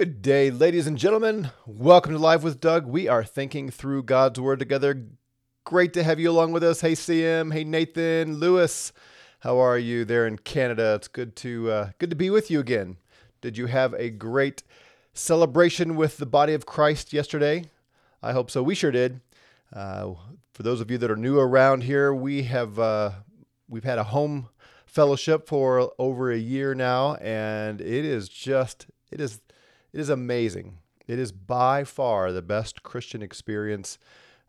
Good day, ladies and gentlemen. Welcome to Live with Doug. We are thinking through God's Word together. Great to have you along with us. Hey, CM. Hey, Nathan. Lewis. How are you there in Canada? It's good to uh, good to be with you again. Did you have a great celebration with the body of Christ yesterday? I hope so. We sure did. Uh, for those of you that are new around here, we have uh, we've had a home fellowship for over a year now, and it is just it is it is amazing. It is by far the best Christian experience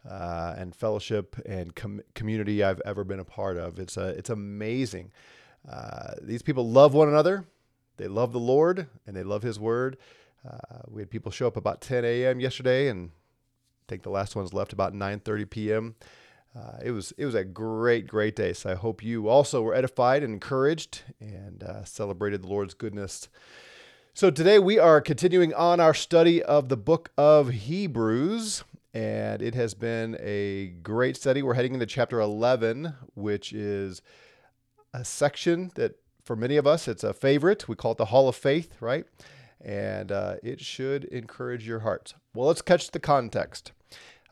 uh, and fellowship and com- community I've ever been a part of. It's a, it's amazing. Uh, these people love one another. They love the Lord and they love His Word. Uh, we had people show up about 10 a.m. yesterday, and I think the last ones left about 9:30 p.m. Uh, it was it was a great great day. So I hope you also were edified and encouraged and uh, celebrated the Lord's goodness so today we are continuing on our study of the book of Hebrews, and it has been a great study. We're heading into chapter 11, which is a section that for many of us it's a favorite. We call it the Hall of Faith, right? And uh, it should encourage your hearts. Well, let's catch the context.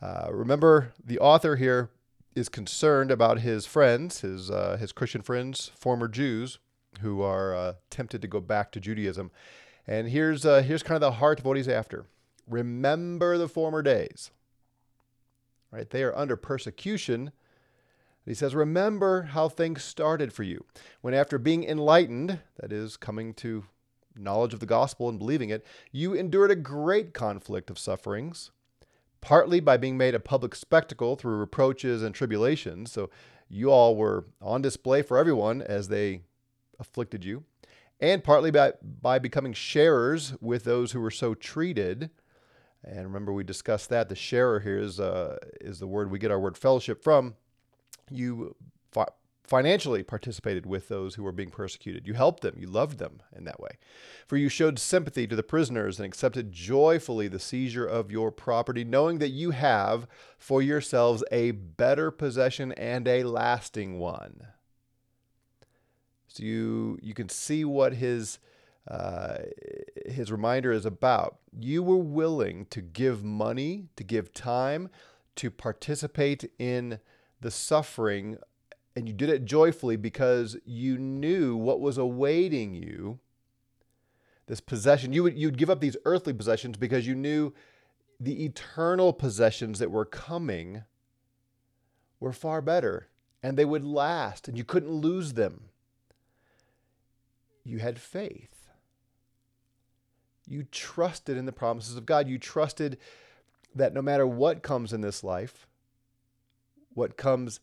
Uh, remember, the author here is concerned about his friends, his uh, his Christian friends, former Jews, who are uh, tempted to go back to Judaism and here's, uh, here's kind of the heart of what he's after. Remember the former days. Right? They are under persecution. He says, Remember how things started for you. When after being enlightened, that is, coming to knowledge of the gospel and believing it, you endured a great conflict of sufferings, partly by being made a public spectacle through reproaches and tribulations. So you all were on display for everyone as they afflicted you and partly by, by becoming sharers with those who were so treated. And remember, we discussed that. The sharer here is, uh, is the word we get our word fellowship from. You fi- financially participated with those who were being persecuted. You helped them. You loved them in that way. For you showed sympathy to the prisoners and accepted joyfully the seizure of your property, knowing that you have for yourselves a better possession and a lasting one. So you you can see what his uh, his reminder is about. You were willing to give money, to give time, to participate in the suffering, and you did it joyfully because you knew what was awaiting you. This possession, you would you'd give up these earthly possessions because you knew the eternal possessions that were coming were far better and they would last and you couldn't lose them you had faith. You trusted in the promises of God. You trusted that no matter what comes in this life, what comes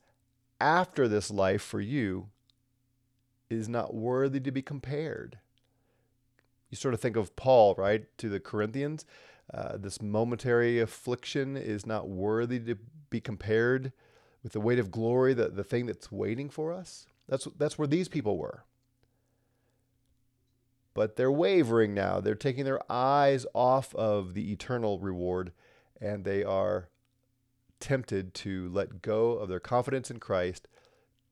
after this life for you is not worthy to be compared. You sort of think of Paul, right, to the Corinthians. Uh, this momentary affliction is not worthy to be compared with the weight of glory, the, the thing that's waiting for us. That's, that's where these people were but they're wavering now. They're taking their eyes off of the eternal reward and they are tempted to let go of their confidence in Christ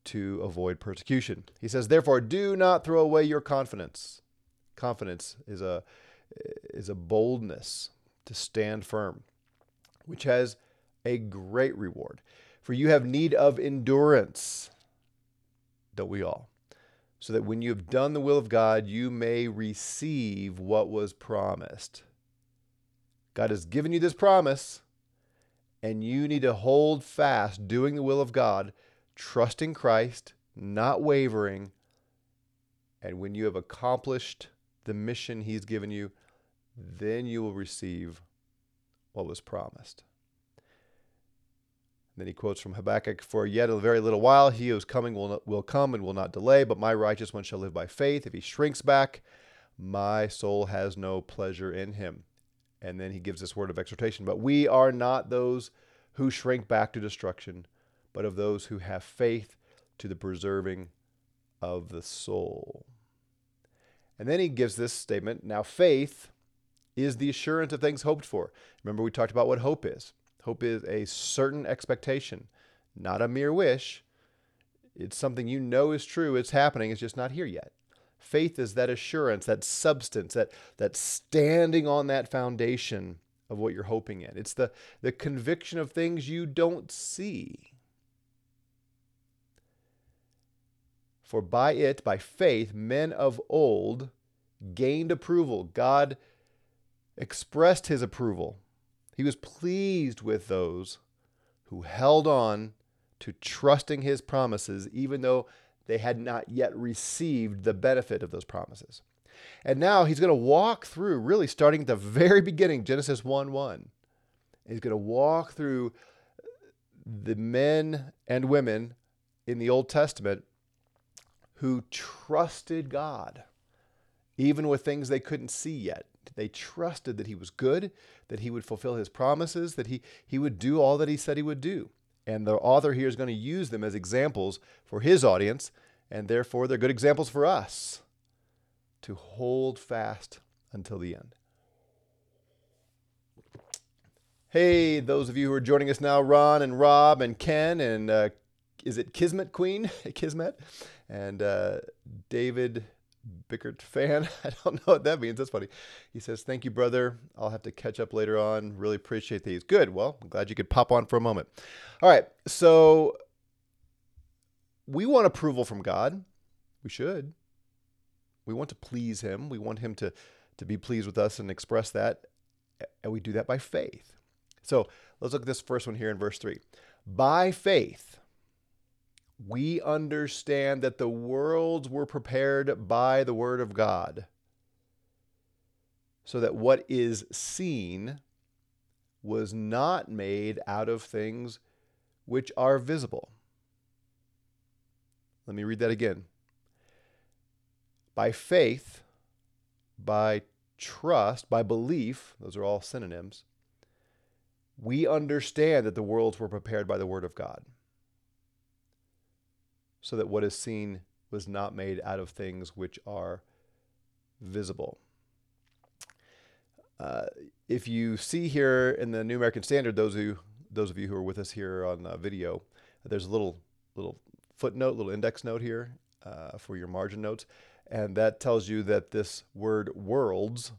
to avoid persecution. He says, "Therefore do not throw away your confidence." Confidence is a is a boldness to stand firm, which has a great reward. For you have need of endurance. Don't we all? So that when you have done the will of God, you may receive what was promised. God has given you this promise, and you need to hold fast doing the will of God, trusting Christ, not wavering. And when you have accomplished the mission He's given you, then you will receive what was promised. Then he quotes from Habakkuk For yet a very little while he who is coming will, will come and will not delay, but my righteous one shall live by faith. If he shrinks back, my soul has no pleasure in him. And then he gives this word of exhortation But we are not those who shrink back to destruction, but of those who have faith to the preserving of the soul. And then he gives this statement Now, faith is the assurance of things hoped for. Remember, we talked about what hope is. Hope is a certain expectation, not a mere wish. It's something you know is true, it's happening, it's just not here yet. Faith is that assurance, that substance, that, that standing on that foundation of what you're hoping in. It's the, the conviction of things you don't see. For by it, by faith, men of old gained approval. God expressed his approval. He was pleased with those who held on to trusting his promises, even though they had not yet received the benefit of those promises. And now he's going to walk through, really starting at the very beginning, Genesis 1 1. He's going to walk through the men and women in the Old Testament who trusted God, even with things they couldn't see yet. They trusted that he was good, that he would fulfill his promises, that he, he would do all that he said he would do. And the author here is going to use them as examples for his audience, and therefore they're good examples for us to hold fast until the end. Hey, those of you who are joining us now, Ron and Rob and Ken, and uh, is it Kismet Queen? Kismet? And uh, David Bickert fan. I don't know what that means. That's funny. He says, Thank you, brother. I'll have to catch up later on. Really appreciate these. Good. Well, I'm glad you could pop on for a moment. All right. So we want approval from God. We should. We want to please Him. We want Him to, to be pleased with us and express that. And we do that by faith. So let's look at this first one here in verse 3. By faith, we understand that the worlds were prepared by the Word of God, so that what is seen was not made out of things which are visible. Let me read that again. By faith, by trust, by belief, those are all synonyms, we understand that the worlds were prepared by the Word of God so that what is seen was not made out of things which are visible. Uh, if you see here in the New American Standard, those who those of you who are with us here on uh, video, there's a little little footnote, little index note here uh, for your margin notes, and that tells you that this word "worlds"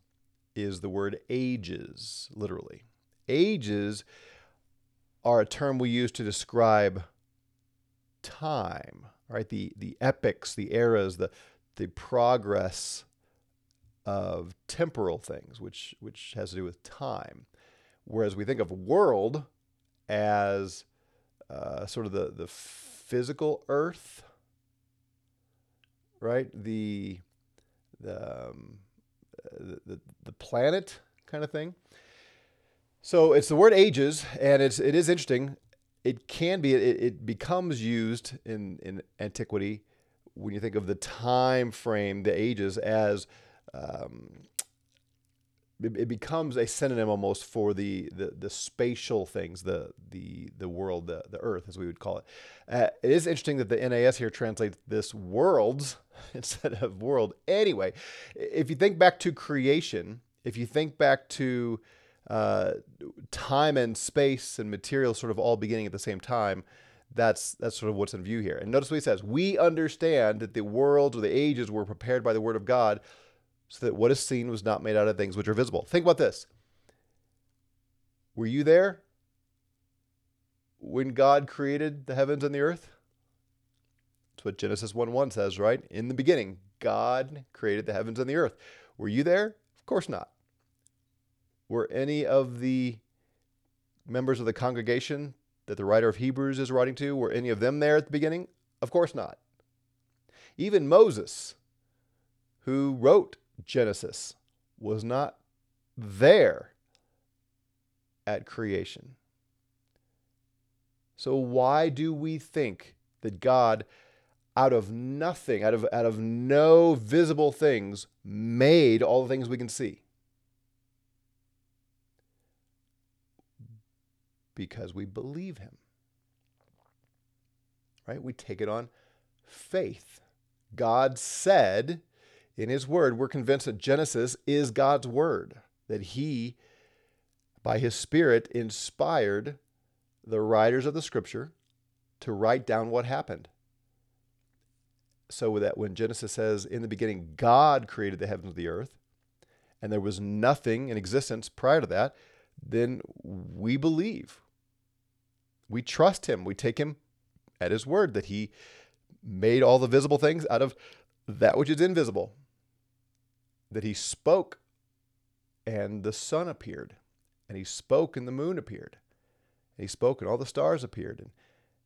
is the word "ages," literally. Ages are a term we use to describe time right? The the epochs, the eras, the the progress of temporal things, which which has to do with time. Whereas we think of world as uh, sort of the the physical Earth, right? The the, um, the, the planet kind of thing. So it's the word ages, and it's it is interesting it can be it, it becomes used in in antiquity when you think of the time frame, the ages, as um, it, becomes a synonym almost for the, the the spatial things, the the the world, the the Earth, as we would call it. Uh, it is interesting that the NAS here translates this worlds instead of world. Anyway, if you think back to creation, if you think back to uh, time and space and material sort of all beginning at the same time. That's that's sort of what's in view here. And notice what he says: We understand that the worlds or the ages were prepared by the word of God, so that what is seen was not made out of things which are visible. Think about this. Were you there when God created the heavens and the earth? That's what Genesis 1 1 says, right? In the beginning, God created the heavens and the earth. Were you there? Of course not. Were any of the members of the congregation that the writer of Hebrews is writing to, were any of them there at the beginning? Of course not. Even Moses, who wrote Genesis, was not there at creation. So, why do we think that God, out of nothing, out of, out of no visible things, made all the things we can see? Because we believe him. Right? We take it on faith. God said in his word, we're convinced that Genesis is God's word, that he, by his spirit, inspired the writers of the scripture to write down what happened. so that when Genesis says, in the beginning, God created the heavens and the earth, and there was nothing in existence prior to that, then we believe. We trust him. We take him at his word that he made all the visible things out of that which is invisible. That he spoke and the sun appeared. And he spoke and the moon appeared. And he spoke and all the stars appeared. And,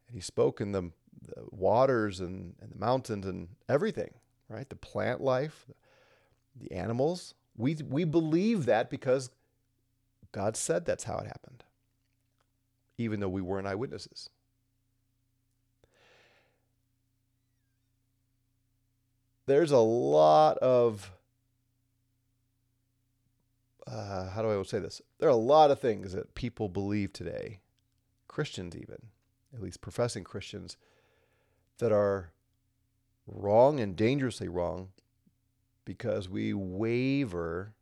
and he spoke and the, the waters and, and the mountains and everything, right? The plant life, the animals. We, we believe that because God said that's how it happened, even though we weren't eyewitnesses. There's a lot of, uh, how do I say this? There are a lot of things that people believe today, Christians even, at least professing Christians, that are wrong and dangerously wrong because we waver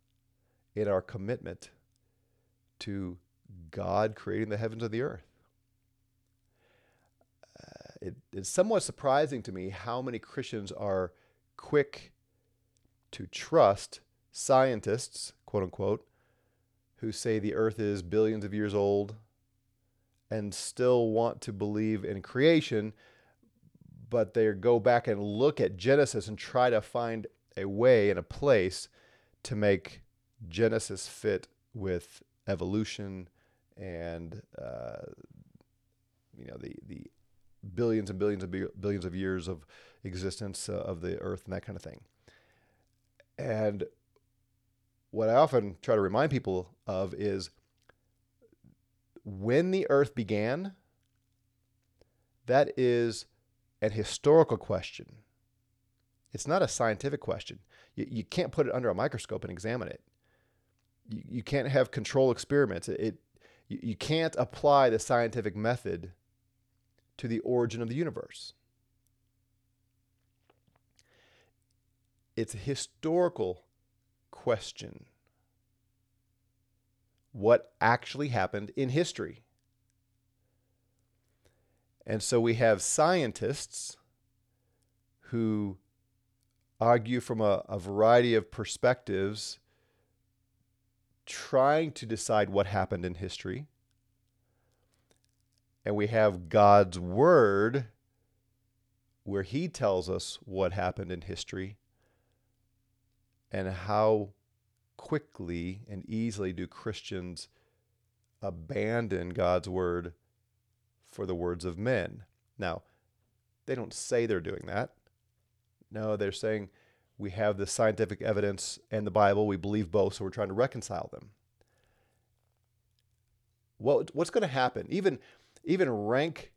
in our commitment to God creating the heavens and the earth. Uh, it, it's somewhat surprising to me how many Christians are quick to trust scientists, quote unquote, who say the earth is billions of years old and still want to believe in creation, but they go back and look at Genesis and try to find a way and a place to make Genesis fit with evolution and uh, you know the the billions and billions of billions of years of existence uh, of the earth and that kind of thing. And what I often try to remind people of is when the earth began, that is an historical question. It's not a scientific question. You, you can't put it under a microscope and examine it you, you can't have control experiments. It, it you, you can't apply the scientific method to the origin of the universe. It's a historical question. What actually happened in history? And so we have scientists who argue from a, a variety of perspectives trying to decide what happened in history. And we have God's Word where He tells us what happened in history and how quickly and easily do Christians abandon God's Word for the words of men. Now, they don't say they're doing that. No, they're saying, we have the scientific evidence and the Bible. We believe both, so we're trying to reconcile them. What, what's going to happen? Even, even rank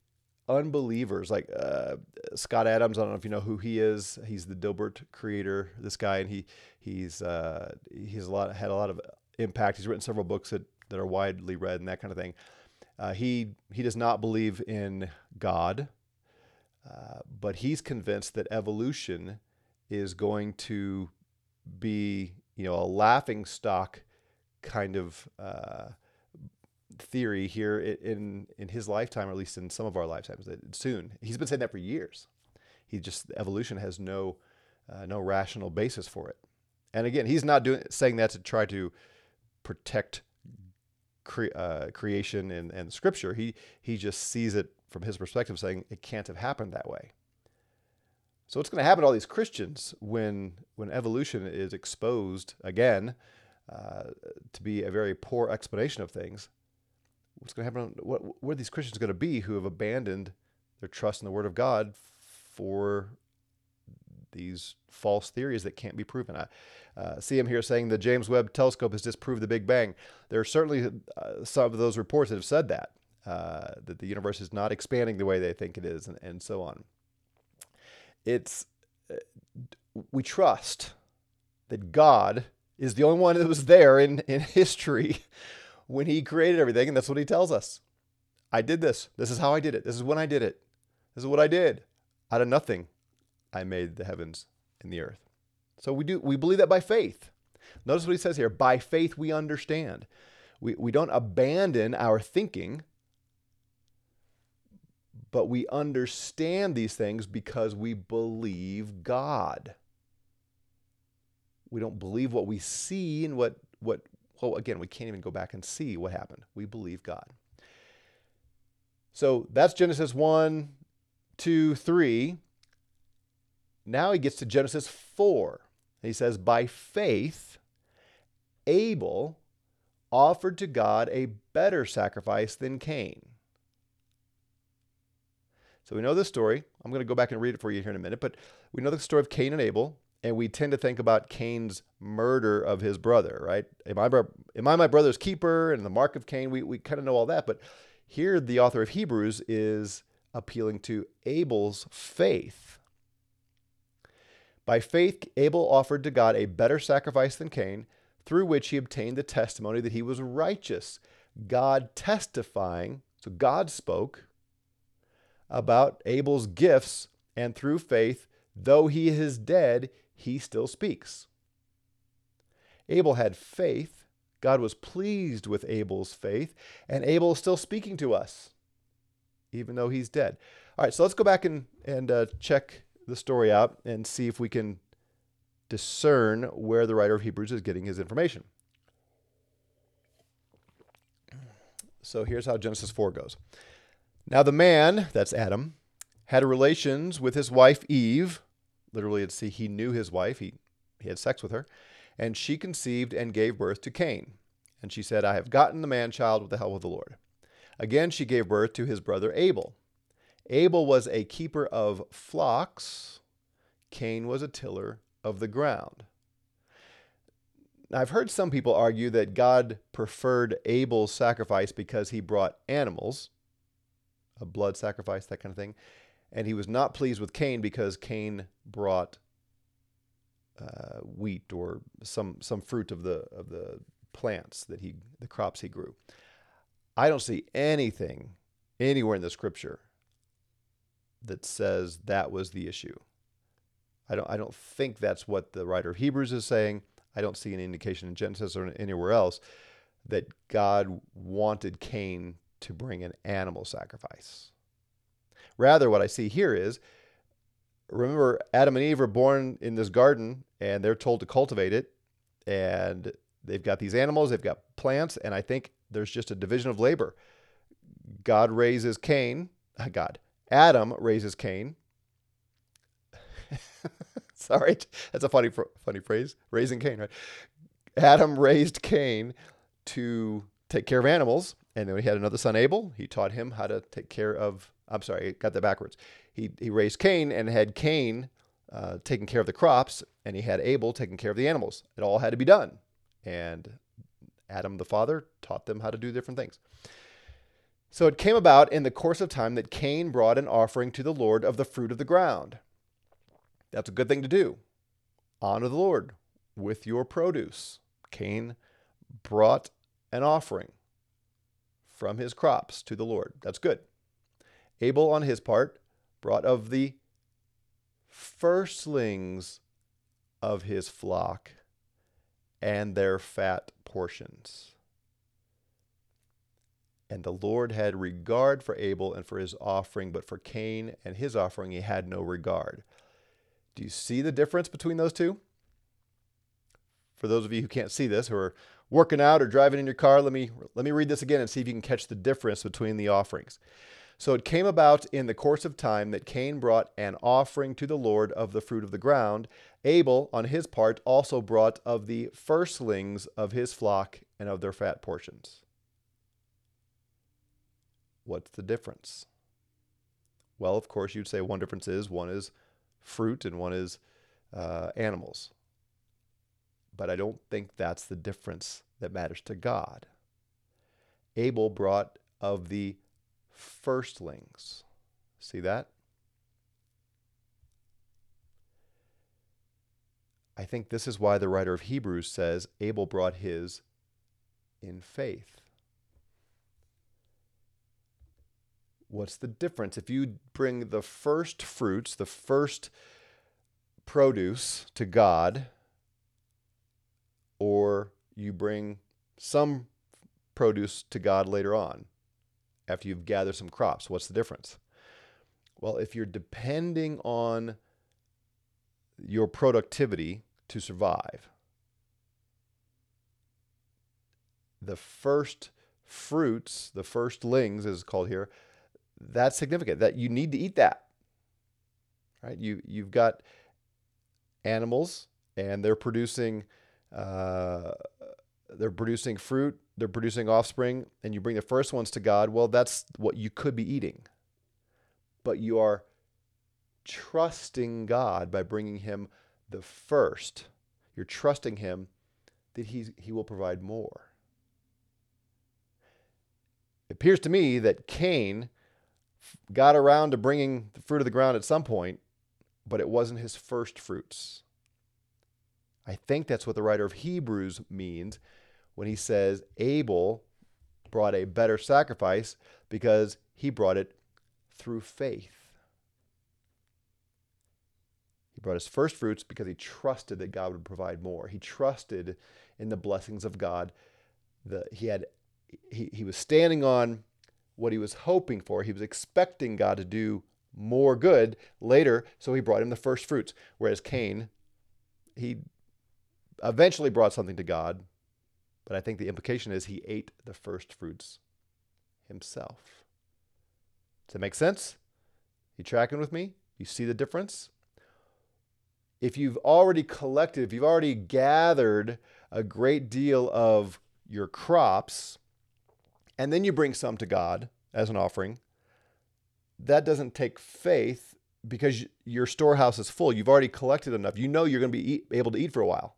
unbelievers like uh, Scott Adams. I don't know if you know who he is. He's the Dilbert creator. This guy, and he he's uh, he's a lot had a lot of impact. He's written several books that, that are widely read and that kind of thing. Uh, he he does not believe in God, uh, but he's convinced that evolution is going to be, you know, a laughing stock kind of uh, theory here in in his lifetime, or at least in some of our lifetimes. Soon, he's been saying that for years. He just evolution has no uh, no rational basis for it. And again, he's not doing saying that to try to protect cre- uh, creation and, and scripture. He he just sees it from his perspective, saying it can't have happened that way. So what's going to happen to all these Christians when when evolution is exposed again uh, to be a very poor explanation of things? What's going to happen? What what are these Christians going to be who have abandoned their trust in the Word of God for these false theories that can't be proven? I uh, see him here saying the James Webb Telescope has disproved the Big Bang. There are certainly uh, some of those reports that have said that uh, that the universe is not expanding the way they think it is, and, and so on it's uh, we trust that God is the only one that was there in, in history when he created everything, and that's what he tells us. I did this. This is how I did it. This is when I did it. This is what I did. Out of nothing, I made the heavens and the earth. So we do we believe that by faith. Notice what he says here. By faith we understand. We, we don't abandon our thinking, but we understand these things because we believe God. We don't believe what we see and what what well again, we can't even go back and see what happened. We believe God. So that's Genesis 1, 2, 3. Now he gets to Genesis 4. He says, By faith, Abel offered to God a better sacrifice than Cain. So we know this story. I'm going to go back and read it for you here in a minute, but we know the story of Cain and Abel, and we tend to think about Cain's murder of his brother, right? Am I, am I my brother's keeper? And the mark of Cain, we, we kind of know all that. But here, the author of Hebrews is appealing to Abel's faith. By faith, Abel offered to God a better sacrifice than Cain, through which he obtained the testimony that he was righteous. God testifying, so God spoke about Abel's gifts, and through faith, though he is dead, he still speaks. Abel had faith. God was pleased with Abel's faith, and Abel is still speaking to us, even though he's dead. All right, so let's go back and, and uh, check the story out and see if we can discern where the writer of Hebrews is getting his information. So here's how Genesis 4 goes. Now the man, that's Adam, had relations with his wife Eve. Literally, it's he knew his wife. He, he had sex with her. And she conceived and gave birth to Cain. And she said, I have gotten the man child with the help of the Lord. Again, she gave birth to his brother Abel. Abel was a keeper of flocks. Cain was a tiller of the ground. Now, I've heard some people argue that God preferred Abel's sacrifice because he brought animals, a blood sacrifice, that kind of thing. And he was not pleased with Cain because Cain brought uh, wheat or some some fruit of the of the plants that he the crops he grew. I don't see anything anywhere in the scripture that says that was the issue. I don't I don't think that's what the writer of Hebrews is saying. I don't see any indication in Genesis or anywhere else that God wanted Cain to bring an animal sacrifice. Rather, what I see here is remember, Adam and Eve are born in this garden and they're told to cultivate it. And they've got these animals, they've got plants, and I think there's just a division of labor. God raises Cain, God, Adam raises Cain. Sorry, that's a funny, funny phrase. Raising Cain, right? Adam raised Cain to take care of animals, and then he had another son, Abel. He taught him how to take care of. I'm sorry, got that backwards. He he raised Cain and had Cain uh, taking care of the crops, and he had Abel taking care of the animals. It all had to be done, and Adam the father taught them how to do different things. So it came about in the course of time that Cain brought an offering to the Lord of the fruit of the ground. That's a good thing to do. Honor the Lord with your produce. Cain brought an offering from his crops to the Lord. That's good. Abel, on his part, brought of the firstlings of his flock and their fat portions. And the Lord had regard for Abel and for his offering, but for Cain and his offering he had no regard. Do you see the difference between those two? For those of you who can't see this, who are working out or driving in your car, let me let me read this again and see if you can catch the difference between the offerings. So it came about in the course of time that Cain brought an offering to the Lord of the fruit of the ground. Abel, on his part, also brought of the firstlings of his flock and of their fat portions. What's the difference? Well, of course, you'd say one difference is one is fruit and one is uh, animals. But I don't think that's the difference that matters to God. Abel brought of the firstlings. See that? I think this is why the writer of Hebrews says Abel brought his in faith. What's the difference? If you bring the first fruits, the first produce to God, or you bring some produce to God later on, after you've gathered some crops, what's the difference? Well, if you're depending on your productivity to survive, the first fruits, the firstlings, as it's called here, that's significant. That you need to eat that. Right? You you've got animals, and they're producing uh, they're producing fruit, they're producing offspring, and you bring the first ones to God. Well, that's what you could be eating, but you are trusting God by bringing Him the first. You're trusting Him that He He will provide more. It appears to me that Cain got around to bringing the fruit of the ground at some point, but it wasn't his first fruits. I think that's what the writer of Hebrews means when he says Abel brought a better sacrifice because he brought it through faith. He brought his first fruits because he trusted that God would provide more. He trusted in the blessings of God. The, he had he, he was standing on what he was hoping for. He was expecting God to do more good later, so he brought him the first fruits. Whereas Cain, he eventually brought something to God, but I think the implication is he ate the first fruits himself. Does that make sense? You tracking with me? You see the difference? If you've already collected, if you've already gathered a great deal of your crops, and then you bring some to God as an offering, that doesn't take faith because your storehouse is full. You've already collected enough. You know you're going to be able to eat for a while.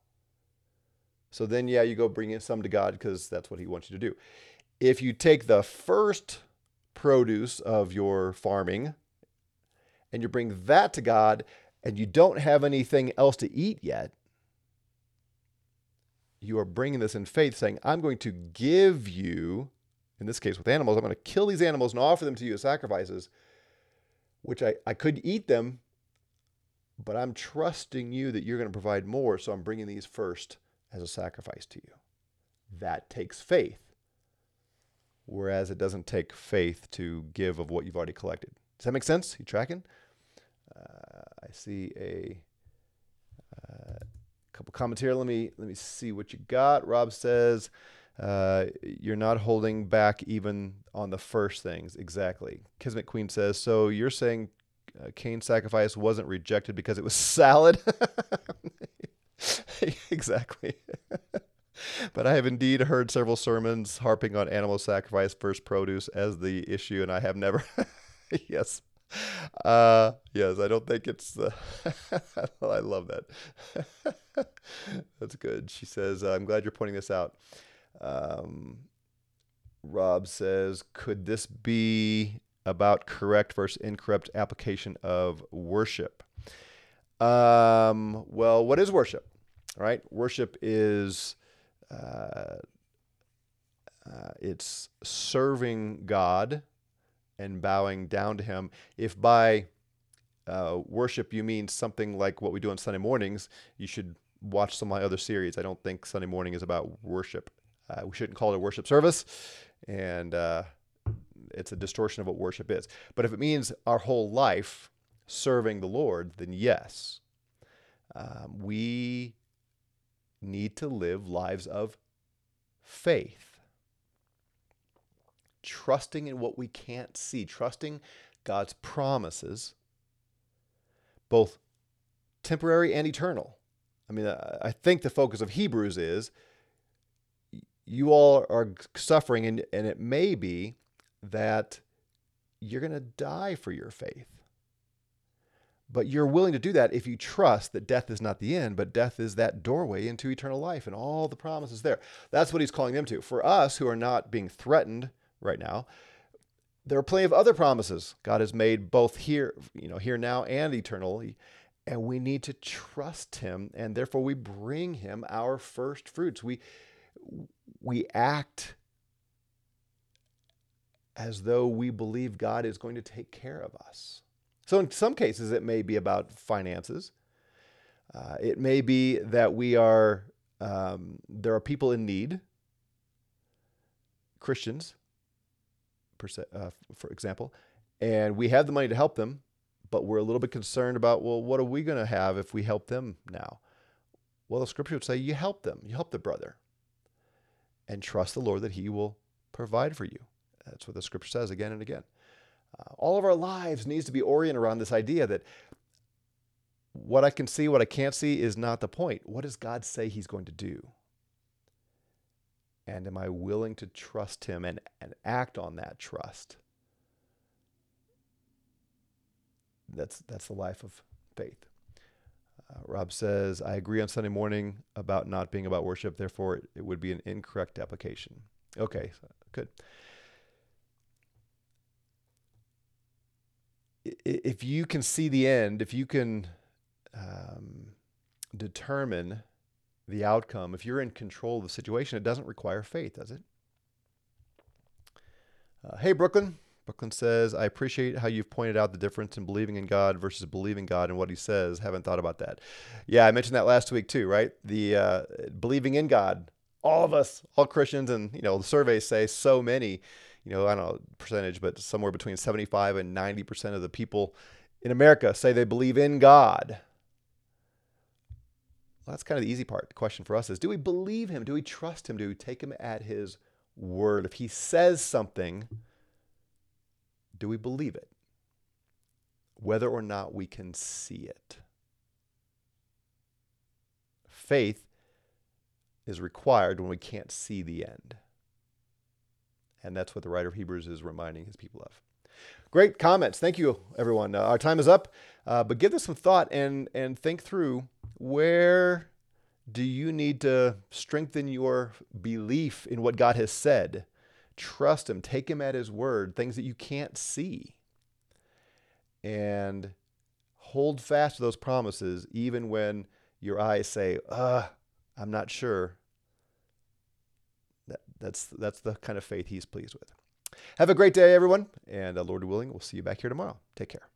So then, yeah, you go bring in some to God because that's what He wants you to do. If you take the first produce of your farming and you bring that to God and you don't have anything else to eat yet, you are bringing this in faith, saying, I'm going to give you in this case with animals, I'm going to kill these animals and offer them to you as sacrifices, which I, I could eat them, but I'm trusting you that you're going to provide more, so I'm bringing these first as a sacrifice to you. That takes faith. Whereas it doesn't take faith to give of what you've already collected. Does that make sense? You tracking? Uh, I see a uh, couple comments here. Let me let me see what you got. Rob says, uh, you're not holding back even on the first things. Exactly. Kismet Queen says, so you're saying uh, Cain's sacrifice wasn't rejected because it was salad? exactly. but I have indeed heard several sermons harping on animal sacrifice versus produce as the issue, and I have never. yes. Uh, yes, I don't think it's the. I love that. That's good. She says, I'm glad you're pointing this out. Um, Rob says, could this be about correct versus incorrect application of worship? Um, well, what is worship? Right, worship is uh, uh, it's serving God and bowing down to Him. If by uh, worship you mean something like what we do on Sunday mornings, you should watch some of my other series. I don't think Sunday morning is about worship. Uh, we shouldn't call it a worship service, and uh, it's a distortion of what worship is. But if it means our whole life serving the Lord, then yes, um, we need to live lives of faith, trusting in what we can't see, trusting God's promises, both temporary and eternal. I mean, I think the focus of Hebrews is you all are suffering, and, and it may be that you're going to die for your faith. But you're willing to do that if you trust that death is not the end, but death is that doorway into eternal life and all the promises there. That's what he's calling them to. For us who are not being threatened right now, there are plenty of other promises God has made both here, you know, here now and eternally. And we need to trust him, and therefore we bring him our first fruits. We we act as though we believe God is going to take care of us. So, in some cases, it may be about finances. Uh, it may be that we are, um, there are people in need, Christians, uh, for example, and we have the money to help them, but we're a little bit concerned about, well, what are we going to have if we help them now? Well, the scripture would say you help them, you help the brother, and trust the Lord that He will provide for you. That's what the scripture says again and again. Uh, all of our lives needs to be oriented around this idea that what I can see, what I can't see is not the point. What does God say He's going to do? And am I willing to trust Him and, and act on that trust? That's, that's the life of faith. Uh, Rob says, I agree on Sunday morning about not being about worship, therefore, it would be an incorrect application. Okay, good. If you can see the end, if you can um, determine the outcome, if you're in control of the situation, it doesn't require faith, does it? Uh, hey, Brooklyn. Brooklyn says, I appreciate how you've pointed out the difference in believing in God versus believing God and what he says. Haven't thought about that. Yeah, I mentioned that last week too, right? The uh, believing in God, all of us, all Christians, and you know, the surveys say so many, you know, I don't know percentage, but somewhere between 75 and 90% of the people in America say they believe in God. Well, that's kind of the easy part. The question for us is do we believe him? Do we trust him? Do we take him at his word? If he says something, do we believe it? Whether or not we can see it. Faith is required when we can't see the end. And that's what the writer of Hebrews is reminding his people of. Great comments. Thank you, everyone. Uh, our time is up, uh, but give this some thought and, and think through where do you need to strengthen your belief in what God has said? Trust Him, take Him at His word, things that you can't see. And hold fast to those promises, even when your eyes say, uh, I'm not sure. That, that's, that's the kind of faith He's pleased with. Have a great day, everyone. And uh, Lord willing, we'll see you back here tomorrow. Take care.